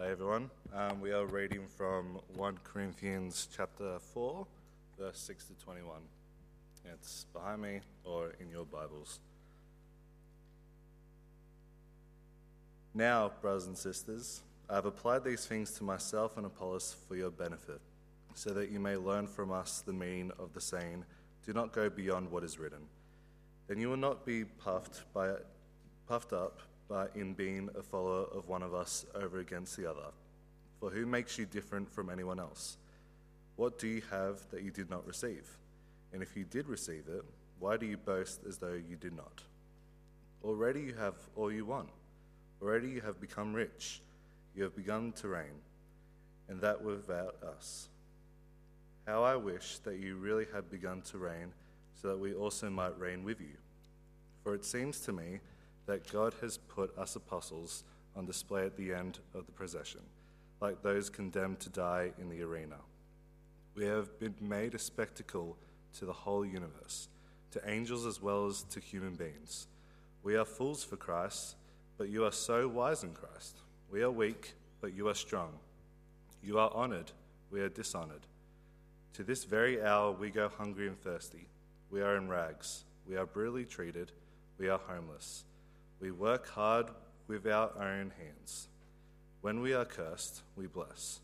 Hi everyone. Um, we are reading from 1 Corinthians chapter 4, verse 6 to 21. It's behind me or in your Bibles. Now, brothers and sisters, I have applied these things to myself and Apollos for your benefit, so that you may learn from us the meaning of the saying, Do not go beyond what is written. Then you will not be puffed, by, puffed up by in being a follower of one of us over against the other. For who makes you different from anyone else? What do you have that you did not receive? And if you did receive it, why do you boast as though you did not? Already you have all you want. Already you have become rich. You have begun to reign, and that without us. How I wish that you really had begun to reign, so that we also might reign with you. For it seems to me that God has put us apostles on display at the end of the procession, like those condemned to die in the arena. We have been made a spectacle to the whole universe, to angels as well as to human beings. We are fools for Christ, but you are so wise in Christ. We are weak, but you are strong. You are honored, we are dishonored. To this very hour we go hungry and thirsty. We are in rags. We are brutally treated. We are homeless. We work hard with our own hands. When we are cursed, we bless.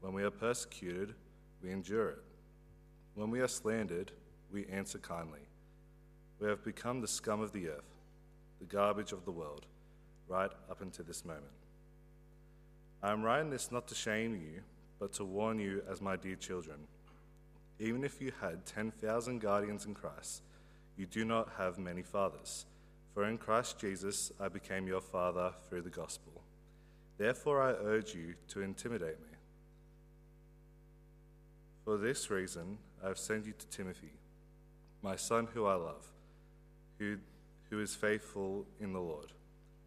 When we are persecuted, we endure it. When we are slandered, we answer kindly. We have become the scum of the earth, the garbage of the world, right up until this moment. I am writing this not to shame you, but to warn you as my dear children. Even if you had 10,000 guardians in Christ, you do not have many fathers. For in Christ Jesus I became your father through the gospel. Therefore I urge you to intimidate me. For this reason I have sent you to Timothy, my son who I love, who, who is faithful in the Lord.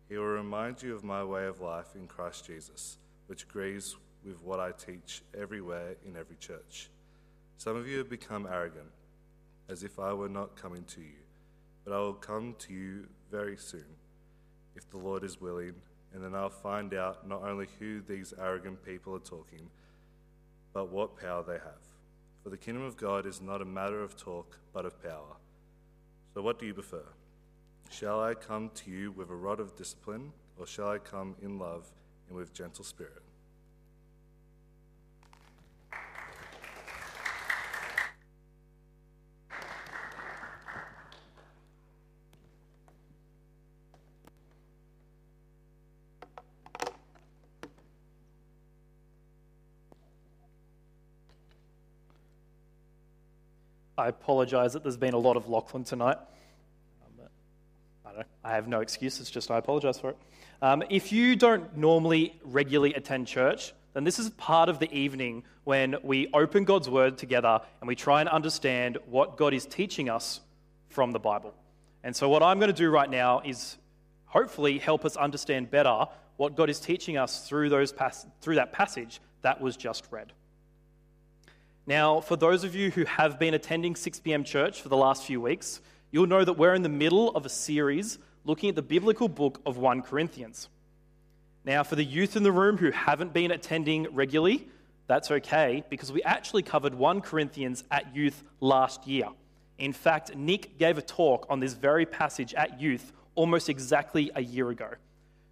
He will remind you of my way of life in Christ Jesus, which agrees with what I teach everywhere in every church. Some of you have become arrogant, as if I were not coming to you, but I will come to you very soon, if the Lord is willing, and then I'll find out not only who these arrogant people are talking, but what power they have. For the kingdom of God is not a matter of talk, but of power. So what do you prefer? Shall I come to you with a rod of discipline, or shall I come in love and with gentle spirit? I apologise that there's been a lot of Lachlan tonight. Um, I, don't, I have no excuse, it's just I apologise for it. Um, if you don't normally regularly attend church, then this is part of the evening when we open God's Word together and we try and understand what God is teaching us from the Bible. And so, what I'm going to do right now is hopefully help us understand better what God is teaching us through, those pas- through that passage that was just read. Now, for those of you who have been attending 6 p.m. church for the last few weeks, you'll know that we're in the middle of a series looking at the biblical book of 1 Corinthians. Now, for the youth in the room who haven't been attending regularly, that's okay because we actually covered 1 Corinthians at youth last year. In fact, Nick gave a talk on this very passage at youth almost exactly a year ago.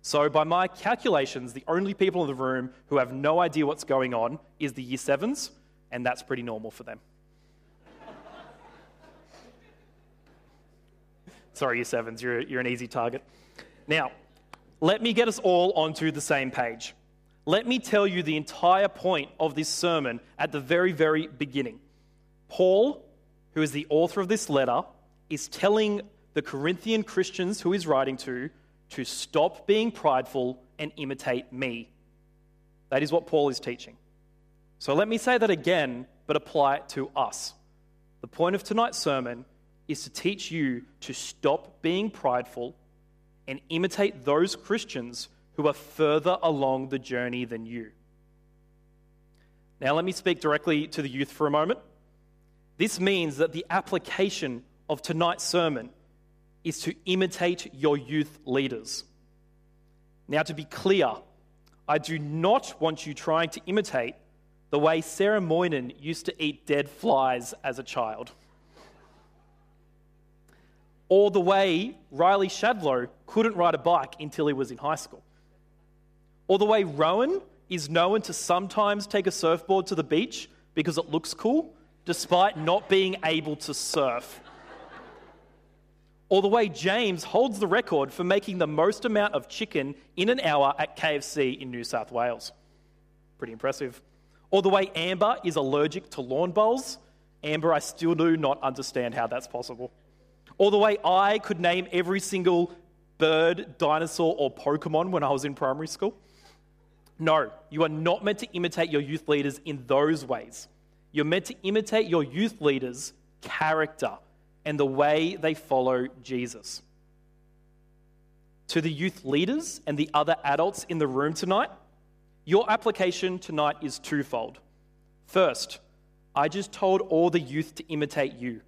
So, by my calculations, the only people in the room who have no idea what's going on is the year sevens and that's pretty normal for them. Sorry, you sevens, you're, you're an easy target. Now, let me get us all onto the same page. Let me tell you the entire point of this sermon at the very, very beginning. Paul, who is the author of this letter, is telling the Corinthian Christians who he's writing to to stop being prideful and imitate me. That is what Paul is teaching. So let me say that again, but apply it to us. The point of tonight's sermon is to teach you to stop being prideful and imitate those Christians who are further along the journey than you. Now, let me speak directly to the youth for a moment. This means that the application of tonight's sermon is to imitate your youth leaders. Now, to be clear, I do not want you trying to imitate the way Sarah Moynan used to eat dead flies as a child. Or the way Riley Shadlow couldn't ride a bike until he was in high school. Or the way Rowan is known to sometimes take a surfboard to the beach because it looks cool, despite not being able to surf. Or the way James holds the record for making the most amount of chicken in an hour at KFC in New South Wales. Pretty impressive. Or the way Amber is allergic to lawn bowls. Amber, I still do not understand how that's possible. Or the way I could name every single bird, dinosaur, or Pokemon when I was in primary school. No, you are not meant to imitate your youth leaders in those ways. You're meant to imitate your youth leaders' character and the way they follow Jesus. To the youth leaders and the other adults in the room tonight, your application tonight is twofold. First, I just told all the youth to imitate you.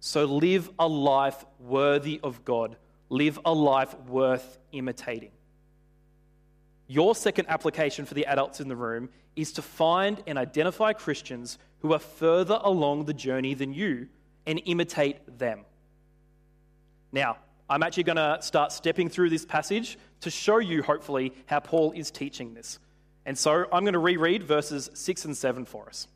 So live a life worthy of God, live a life worth imitating. Your second application for the adults in the room is to find and identify Christians who are further along the journey than you and imitate them. Now, I'm actually going to start stepping through this passage to show you, hopefully, how Paul is teaching this. And so I'm going to reread verses 6 and 7 for us.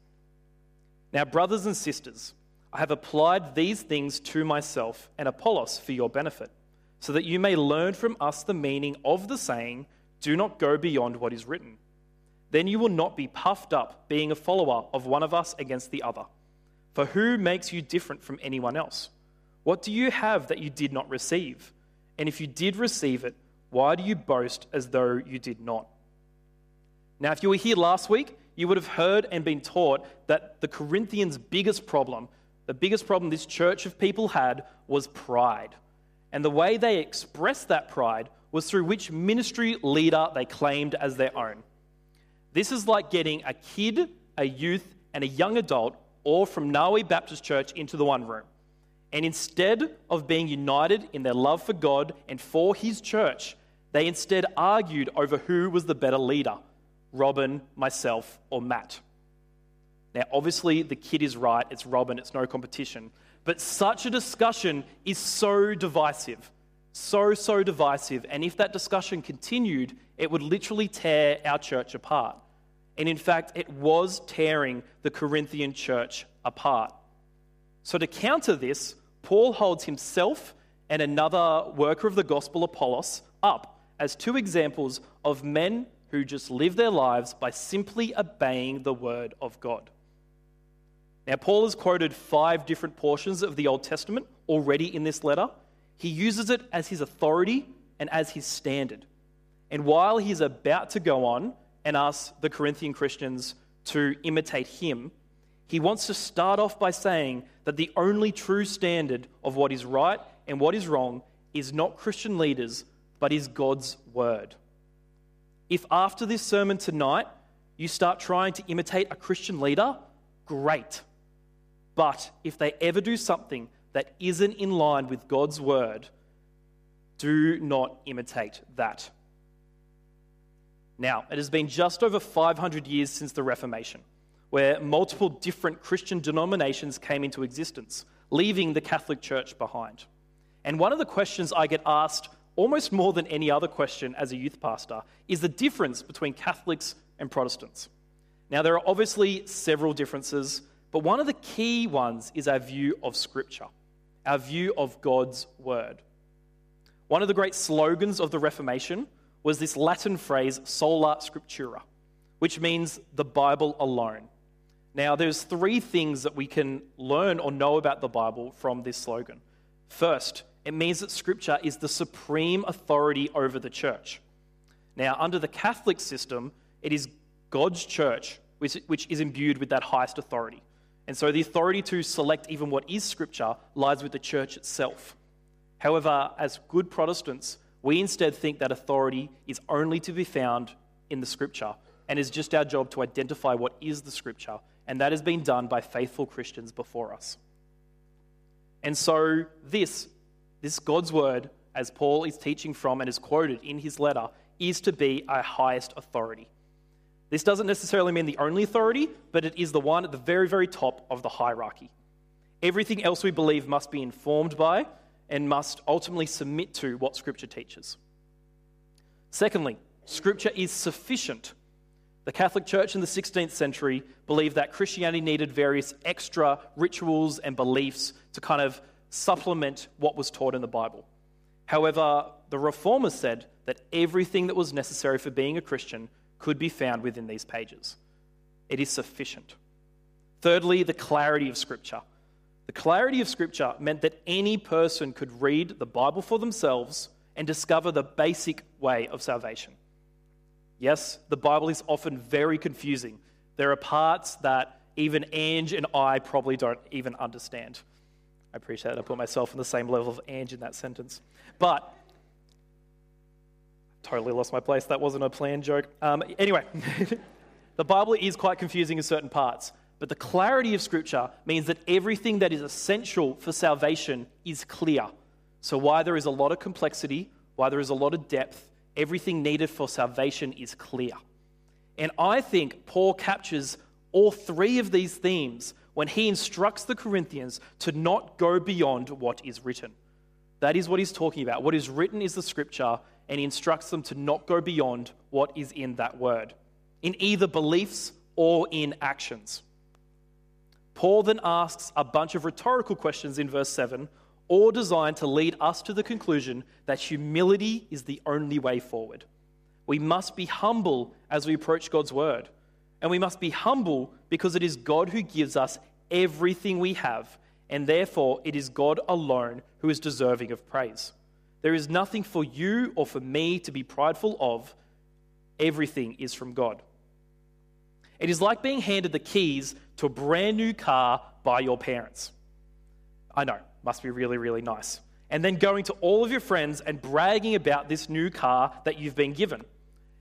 Now, brothers and sisters, I have applied these things to myself and Apollos for your benefit, so that you may learn from us the meaning of the saying, Do not go beyond what is written. Then you will not be puffed up, being a follower of one of us against the other. For who makes you different from anyone else? What do you have that you did not receive? And if you did receive it, why do you boast as though you did not? Now, if you were here last week, you would have heard and been taught that the Corinthians' biggest problem, the biggest problem this church of people had, was pride. And the way they expressed that pride was through which ministry leader they claimed as their own. This is like getting a kid, a youth, and a young adult all from Narwee Baptist Church into the one room. And instead of being united in their love for God and for His church, they instead argued over who was the better leader Robin, myself, or Matt. Now, obviously, the kid is right. It's Robin, it's no competition. But such a discussion is so divisive. So, so divisive. And if that discussion continued, it would literally tear our church apart. And in fact, it was tearing the Corinthian church apart. So, to counter this, Paul holds himself and another worker of the gospel, Apollos, up as two examples of men who just live their lives by simply obeying the word of God. Now, Paul has quoted five different portions of the Old Testament already in this letter. He uses it as his authority and as his standard. And while he's about to go on and ask the Corinthian Christians to imitate him, he wants to start off by saying that the only true standard of what is right and what is wrong is not Christian leaders, but is God's word. If after this sermon tonight you start trying to imitate a Christian leader, great. But if they ever do something that isn't in line with God's word, do not imitate that. Now, it has been just over 500 years since the Reformation, where multiple different Christian denominations came into existence, leaving the Catholic Church behind. And one of the questions I get asked almost more than any other question as a youth pastor is the difference between Catholics and Protestants. Now, there are obviously several differences, but one of the key ones is our view of Scripture, our view of God's Word. One of the great slogans of the Reformation was this Latin phrase, sola scriptura, which means the Bible alone. Now, there's three things that we can learn or know about the Bible from this slogan. First, it means that Scripture is the supreme authority over the church. Now, under the Catholic system, it is God's church which, which is imbued with that highest authority. And so the authority to select even what is Scripture lies with the church itself. However, as good Protestants, we instead think that authority is only to be found in the scripture and is just our job to identify what is the scripture, and that has been done by faithful Christians before us. And so, this, this God's word, as Paul is teaching from and is quoted in his letter, is to be our highest authority. This doesn't necessarily mean the only authority, but it is the one at the very, very top of the hierarchy. Everything else we believe must be informed by and must ultimately submit to what Scripture teaches. Secondly, Scripture is sufficient. The Catholic Church in the 16th century believed that Christianity needed various extra rituals and beliefs to kind of supplement what was taught in the Bible. However, the Reformers said that everything that was necessary for being a Christian could be found within these pages. It is sufficient. Thirdly, the clarity of Scripture. The clarity of Scripture meant that any person could read the Bible for themselves and discover the basic way of salvation. Yes, the Bible is often very confusing. There are parts that even Ange and I probably don't even understand. I appreciate it. I put myself on the same level of Ange in that sentence. But totally lost my place. That wasn't a planned joke. Um, anyway, the Bible is quite confusing in certain parts, but the clarity of Scripture means that everything that is essential for salvation is clear. So, why there is a lot of complexity, why there is a lot of depth, everything needed for salvation is clear. And I think Paul captures all three of these themes when he instructs the Corinthians to not go beyond what is written. That is what he's talking about. What is written is the scripture, and he instructs them to not go beyond what is in that word, in either beliefs or in actions. Paul then asks a bunch of rhetorical questions in verse 7, all designed to lead us to the conclusion that humility is the only way forward. We must be humble as we approach God's word. And we must be humble because it is God who gives us everything we have, and therefore it is God alone who is deserving of praise. There is nothing for you or for me to be prideful of. Everything is from God. It is like being handed the keys to a brand new car by your parents. I know, must be really, really nice. And then going to all of your friends and bragging about this new car that you've been given.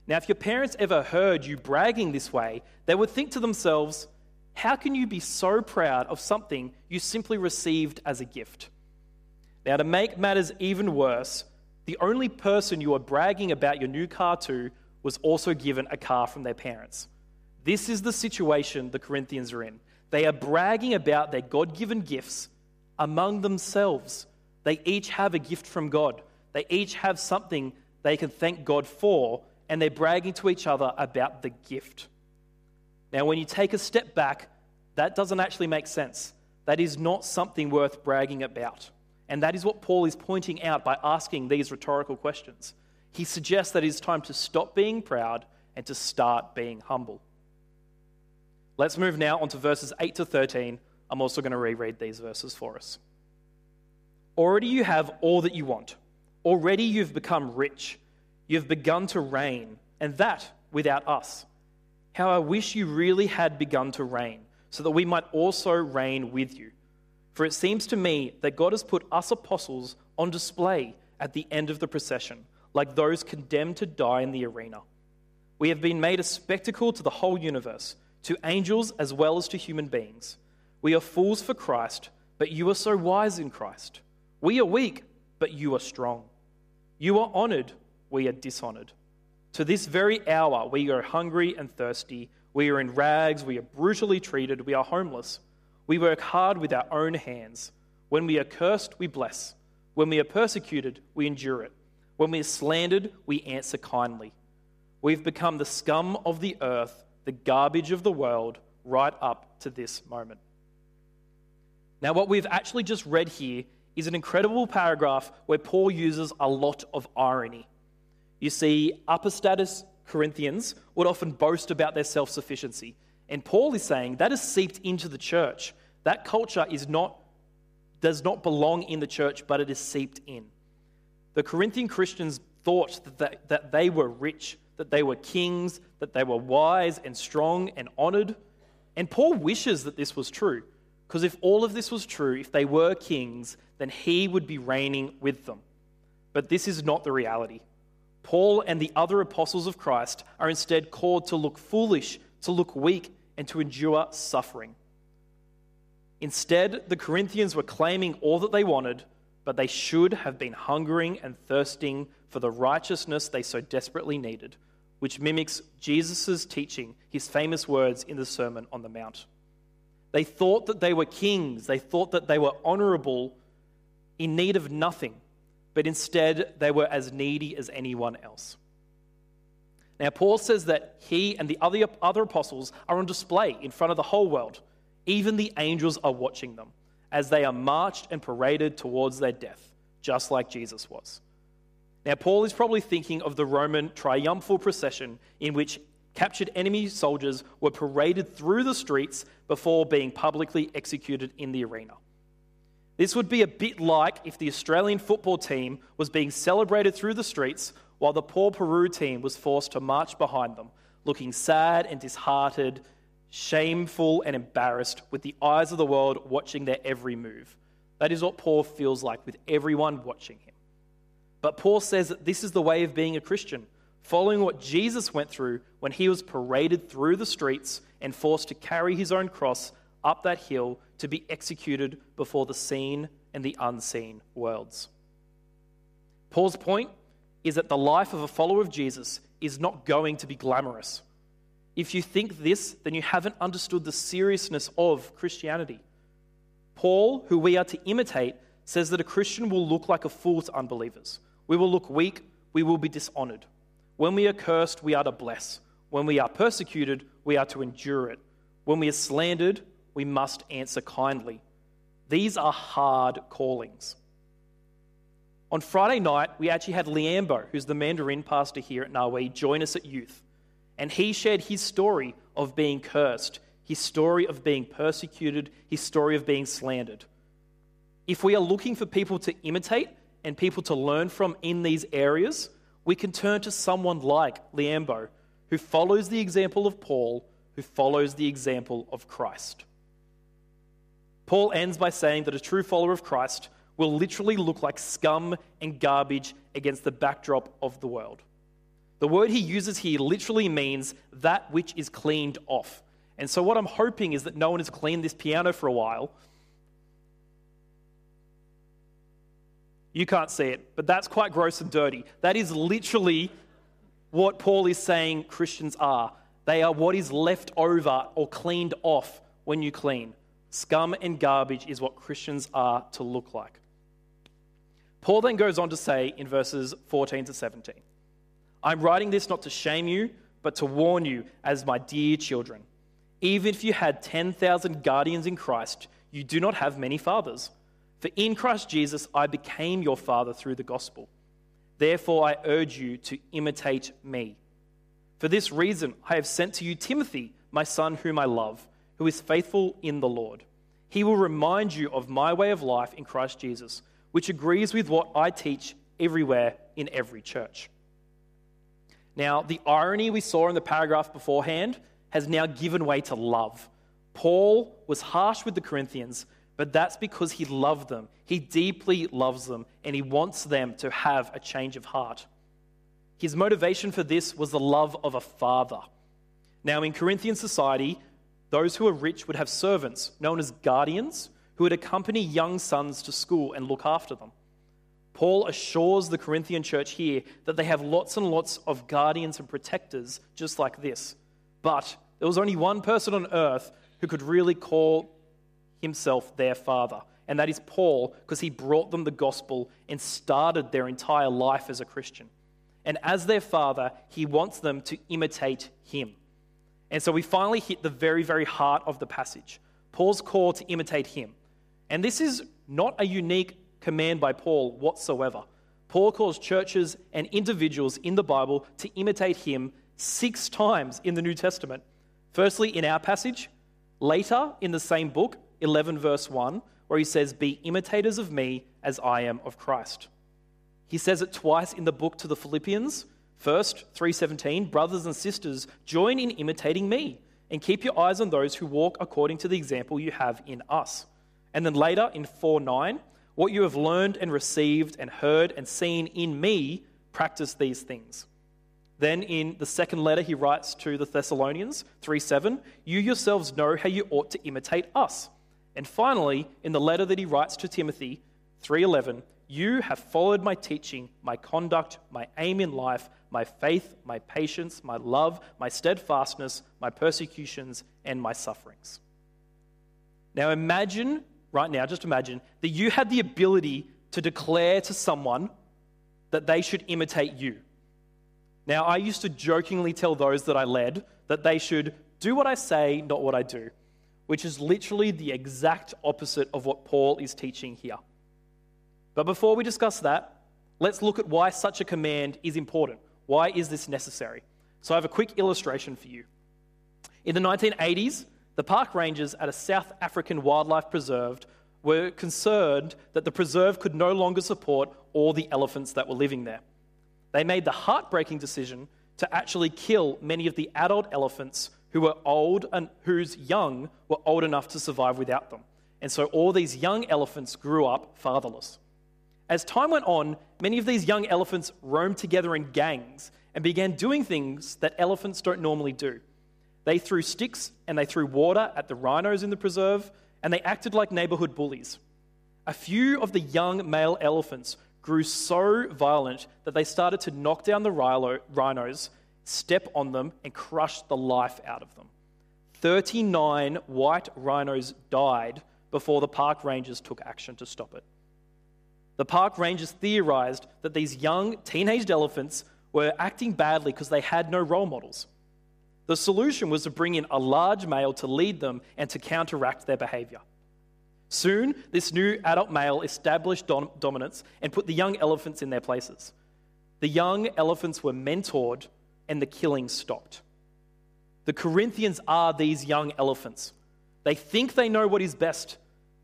Now, if your parents ever heard you bragging this way, they would think to themselves, how can you be so proud of something you simply received as a gift? Now, to make matters even worse, the only person you are bragging about your new car to was also given a car from their parents. This is the situation the Corinthians are in. They are bragging about their God given gifts among themselves. They each have a gift from God, they each have something they can thank God for, and they're bragging to each other about the gift. Now, when you take a step back, that doesn't actually make sense. That is not something worth bragging about. And that is what Paul is pointing out by asking these rhetorical questions. He suggests that it is time to stop being proud and to start being humble. Let's move now on to verses 8 to 13. I'm also going to reread these verses for us. Already you have all that you want. Already you've become rich. You've begun to reign, and that without us. How I wish you really had begun to reign, so that we might also reign with you. For it seems to me that God has put us apostles on display at the end of the procession, like those condemned to die in the arena. We have been made a spectacle to the whole universe, to angels as well as to human beings. We are fools for Christ, but you are so wise in Christ. We are weak, but you are strong. You are honored, we are dishonored. To this very hour, we are hungry and thirsty. We are in rags, we are brutally treated, we are homeless. We work hard with our own hands. When we are cursed, we bless. When we are persecuted, we endure it. When we are slandered, we answer kindly. We've become the scum of the earth, the garbage of the world, right up to this moment. Now, what we've actually just read here is an incredible paragraph where Paul uses a lot of irony. You see, upper status Corinthians would often boast about their self sufficiency. And Paul is saying that has seeped into the church. That culture is not, does not belong in the church, but it is seeped in. The Corinthian Christians thought that they, that they were rich, that they were kings, that they were wise and strong and honored. And Paul wishes that this was true, because if all of this was true, if they were kings, then he would be reigning with them. But this is not the reality. Paul and the other apostles of Christ are instead called to look foolish, to look weak, and to endure suffering. Instead, the Corinthians were claiming all that they wanted, but they should have been hungering and thirsting for the righteousness they so desperately needed, which mimics Jesus' teaching, his famous words in the Sermon on the Mount. They thought that they were kings, they thought that they were honorable, in need of nothing, but instead they were as needy as anyone else. Now, Paul says that he and the other, other apostles are on display in front of the whole world. Even the angels are watching them as they are marched and paraded towards their death, just like Jesus was. Now, Paul is probably thinking of the Roman triumphal procession in which captured enemy soldiers were paraded through the streets before being publicly executed in the arena. This would be a bit like if the Australian football team was being celebrated through the streets while the poor Peru team was forced to march behind them, looking sad and disheartened shameful and embarrassed with the eyes of the world watching their every move. That is what Paul feels like with everyone watching him. But Paul says that this is the way of being a Christian, following what Jesus went through when he was paraded through the streets and forced to carry his own cross up that hill to be executed before the seen and the unseen worlds. Paul's point is that the life of a follower of Jesus is not going to be glamorous. If you think this, then you haven't understood the seriousness of Christianity. Paul, who we are to imitate, says that a Christian will look like a fool to unbelievers. We will look weak, we will be dishonored. When we are cursed, we are to bless. When we are persecuted, we are to endure it. When we are slandered, we must answer kindly. These are hard callings. On Friday night, we actually had Liambo, who's the Mandarin pastor here at Narwee, join us at youth. And he shared his story of being cursed, his story of being persecuted, his story of being slandered. If we are looking for people to imitate and people to learn from in these areas, we can turn to someone like Liambo, who follows the example of Paul, who follows the example of Christ. Paul ends by saying that a true follower of Christ will literally look like scum and garbage against the backdrop of the world. The word he uses here literally means that which is cleaned off. And so, what I'm hoping is that no one has cleaned this piano for a while. You can't see it, but that's quite gross and dirty. That is literally what Paul is saying Christians are. They are what is left over or cleaned off when you clean. Scum and garbage is what Christians are to look like. Paul then goes on to say in verses 14 to 17 I'm writing this not to shame you, but to warn you as my dear children. Even if you had 10,000 guardians in Christ, you do not have many fathers. For in Christ Jesus I became your father through the gospel. Therefore I urge you to imitate me. For this reason I have sent to you Timothy, my son, whom I love, who is faithful in the Lord. He will remind you of my way of life in Christ Jesus, which agrees with what I teach everywhere in every church. Now, the irony we saw in the paragraph beforehand has now given way to love. Paul was harsh with the Corinthians, but that's because he loved them. He deeply loves them, and he wants them to have a change of heart. His motivation for this was the love of a father. Now, in Corinthian society, those who were rich would have servants known as guardians who would accompany young sons to school and look after them. Paul assures the Corinthian church here that they have lots and lots of guardians and protectors just like this. But there was only one person on earth who could really call himself their father, and that is Paul, because he brought them the gospel and started their entire life as a Christian. And as their father, he wants them to imitate him. And so we finally hit the very, very heart of the passage Paul's call to imitate him. And this is not a unique command by Paul whatsoever. Paul calls churches and individuals in the Bible to imitate him six times in the New Testament. Firstly, in our passage, later in the same book, 11 verse 1, where he says, Be imitators of me as I am of Christ. He says it twice in the book to the Philippians. First, 317, brothers and sisters, join in imitating me and keep your eyes on those who walk according to the example you have in us. And then later in 4 9, what you have learned and received and heard and seen in me, practice these things. Then in the second letter he writes to the Thessalonians 3 7, you yourselves know how you ought to imitate us. And finally, in the letter that he writes to Timothy 3:11, You have followed my teaching, my conduct, my aim in life, my faith, my patience, my love, my steadfastness, my persecutions, and my sufferings. Now imagine, right now, just imagine that you had the ability to declare to someone that they should imitate you. Now, I used to jokingly tell those that I led that they should do what I say, not what I do, which is literally the exact opposite of what Paul is teaching here. But before we discuss that, let's look at why such a command is important. Why is this necessary? So I have a quick illustration for you. In the 1980s, the park rangers at a South African wildlife preserve were concerned that the preserve could no longer support all the elephants that were living there. They made the heartbreaking decision to actually kill many of the adult elephants who were old and whose young were old enough to survive without them. And so all these young elephants grew up fatherless. As time went on, many of these young elephants roamed together in gangs and began doing things that elephants don't normally do. They threw sticks and they threw water at the rhinos in the preserve, and they acted like neighborhood bullies. A few of the young male elephants grew so violent that they started to knock down the rhinos, step on them, and crush the life out of them. 39 white rhinos died before the park rangers took action to stop it. The park rangers theorized that these young teenaged elephants were acting badly because they had no role models. The solution was to bring in a large male to lead them and to counteract their behavior. Soon, this new adult male established dom- dominance and put the young elephants in their places. The young elephants were mentored and the killing stopped. The Corinthians are these young elephants. They think they know what is best,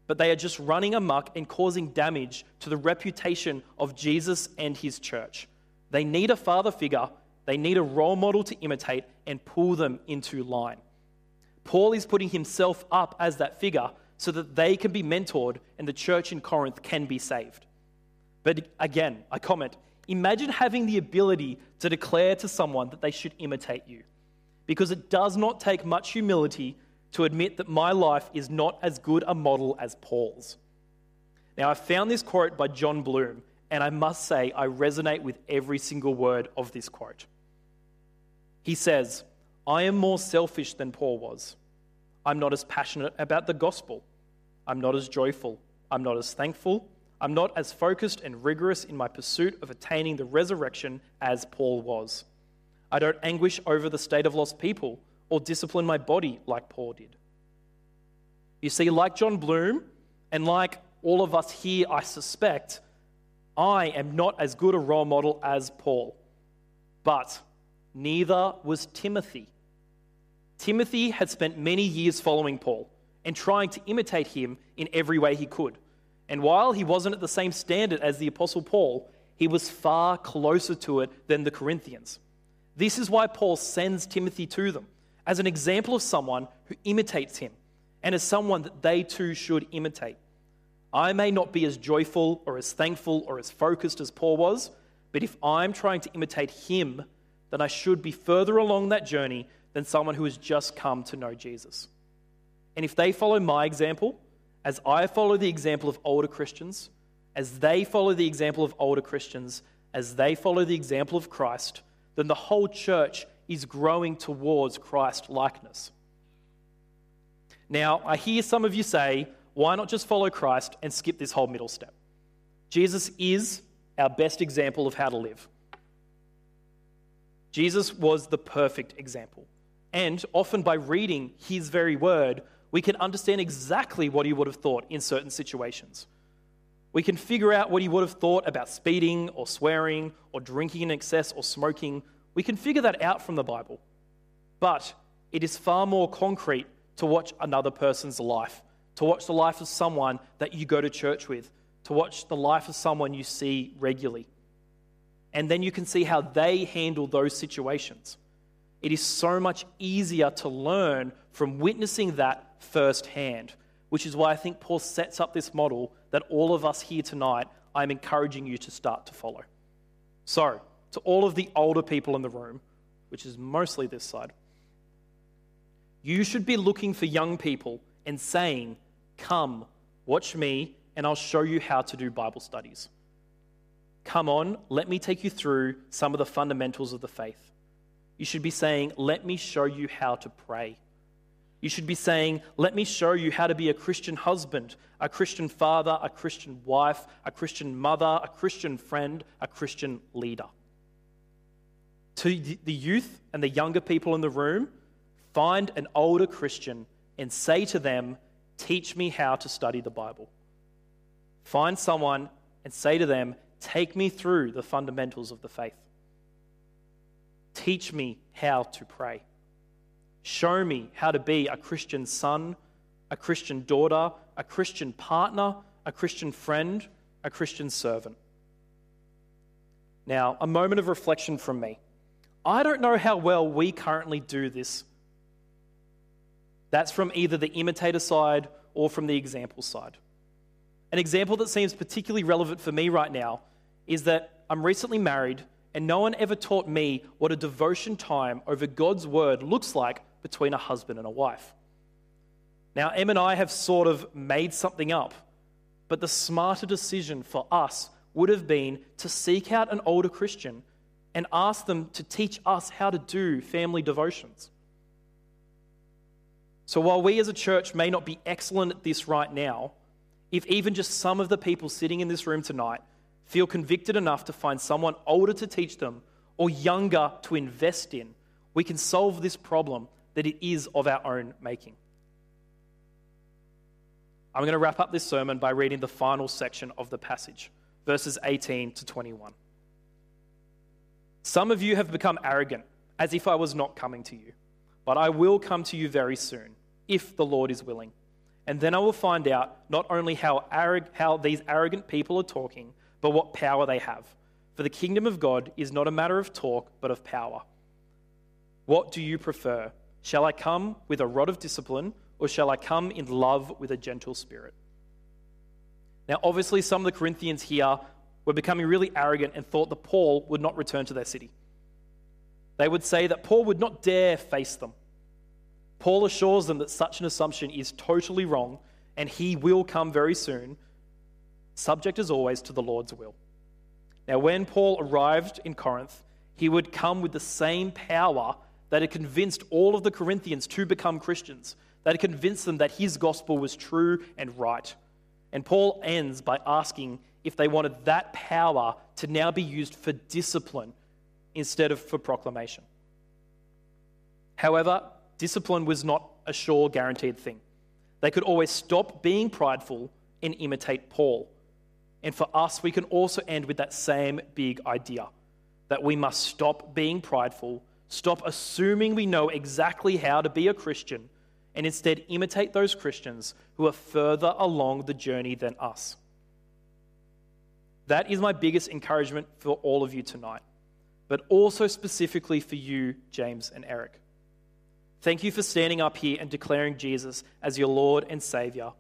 but they are just running amok and causing damage to the reputation of Jesus and his church. They need a father figure they need a role model to imitate and pull them into line. Paul is putting himself up as that figure so that they can be mentored and the church in Corinth can be saved. But again, I comment imagine having the ability to declare to someone that they should imitate you. Because it does not take much humility to admit that my life is not as good a model as Paul's. Now, I found this quote by Jon Bloom, and I must say I resonate with every single word of this quote. He says, I am more selfish than Paul was. I'm not as passionate about the gospel. I'm not as joyful. I'm not as thankful. I'm not as focused and rigorous in my pursuit of attaining the resurrection as Paul was. I don't anguish over the state of lost people or discipline my body like Paul did. You see, like Jon Bloom, and like all of us here, I suspect, I am not as good a role model as Paul. But neither was Timothy. Timothy had spent many years following Paul and trying to imitate him in every way he could. And while he wasn't at the same standard as the Apostle Paul, he was far closer to it than the Corinthians. This is why Paul sends Timothy to them as an example of someone who imitates him and as someone that they too should imitate. I may not be as joyful or as thankful or as focused as Paul was, but if I'm trying to imitate him, then I should be further along that journey than someone who has just come to know Jesus. And if they follow my example, as I follow the example of older Christians, as they follow the example of older Christians, as they follow the example of Christ, then the whole church is growing towards Christ likeness. Now, I hear some of you say, why not just follow Christ and skip this whole middle step? Jesus is our best example of how to live. Jesus was the perfect example. And often by reading his very word, we can understand exactly what he would have thought in certain situations. We can figure out what he would have thought about speeding or swearing or drinking in excess or smoking. We can figure that out from the Bible. But it is far more concrete to watch another person's life, to watch the life of someone that you go to church with, to watch the life of someone you see regularly and then you can see how they handle those situations. It is so much easier to learn from witnessing that firsthand, which is why I think Paul sets up this model that all of us here tonight, I'm encouraging you to start to follow. So, to all of the older people in the room, which is mostly this side, you should be looking for young people and saying, Come, watch me, and I'll show you how to do Bible studies. Come on, let me take you through some of the fundamentals of the faith. You should be saying, Let me show you how to pray. You should be saying, Let me show you how to be a Christian husband, a Christian father, a Christian wife, a Christian mother, a Christian friend, a Christian leader. To the youth and the younger people in the room, find an older Christian and say to them, Teach me how to study the Bible. Find someone and say to them, Take me through the fundamentals of the faith. Teach me how to pray. Show me how to be a Christian son, a Christian daughter, a Christian partner, a Christian friend, a Christian servant. Now, a moment of reflection from me. I don't know how well we currently do this. That's from either the imitator side or from the example side. An example that seems particularly relevant for me right now is that I'm recently married, and no one ever taught me what a devotion time over God's word looks like between a husband and a wife. Now, Em and I have sort of made something up, but the smarter decision for us would have been to seek out an older Christian and ask them to teach us how to do family devotions. So, while we as a church may not be excellent at this right now, if even just some of the people sitting in this room tonight feel convicted enough to find someone older to teach them or younger to invest in, we can solve this problem that it is of our own making. I'm going to wrap up this sermon by reading the final section of the passage, verses 18 to 21. Some of you have become arrogant, as if I was not coming to you, but I will come to you very soon, if the Lord is willing. And then I will find out not only how, arrog- how these arrogant people are talking, but what power they have. For the kingdom of God is not a matter of talk, but of power. What do you prefer? Shall I come with a rod of discipline, or shall I come in love with a gentle spirit? Now, obviously, some of the Corinthians here were becoming really arrogant and thought that Paul would not return to their city. They would say that Paul would not dare face them. Paul assures them that such an assumption is totally wrong and he will come very soon, subject as always to the Lord's will. Now, when Paul arrived in Corinth, he would come with the same power that had convinced all of the Corinthians to become Christians, that had convinced them that his gospel was true and right. And Paul ends by asking if they wanted that power to now be used for discipline instead of for proclamation. However, discipline was not a sure, guaranteed thing. They could always stop being prideful and imitate Paul. And for us, we can also end with that same big idea that we must stop being prideful, stop assuming we know exactly how to be a Christian, and instead imitate those Christians who are further along the journey than us. That is my biggest encouragement for all of you tonight, but also specifically for you, James and Eric. Thank you for standing up here and declaring Jesus as your Lord and Savior.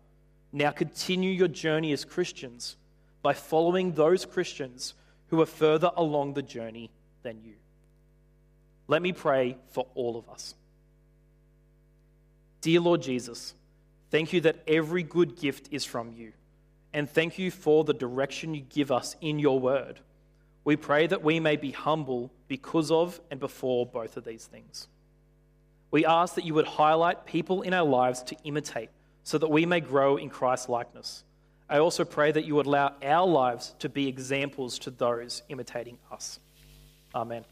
Now continue your journey as Christians by following those Christians who are further along the journey than you. Let me pray for all of us. Dear Lord Jesus, thank you that every good gift is from you, and thank you for the direction you give us in your word. We pray that we may be humble because of and before both of these things. We ask that you would highlight people in our lives to imitate so that we may grow in Christ's likeness. I also pray that you would allow our lives to be examples to those imitating us. Amen.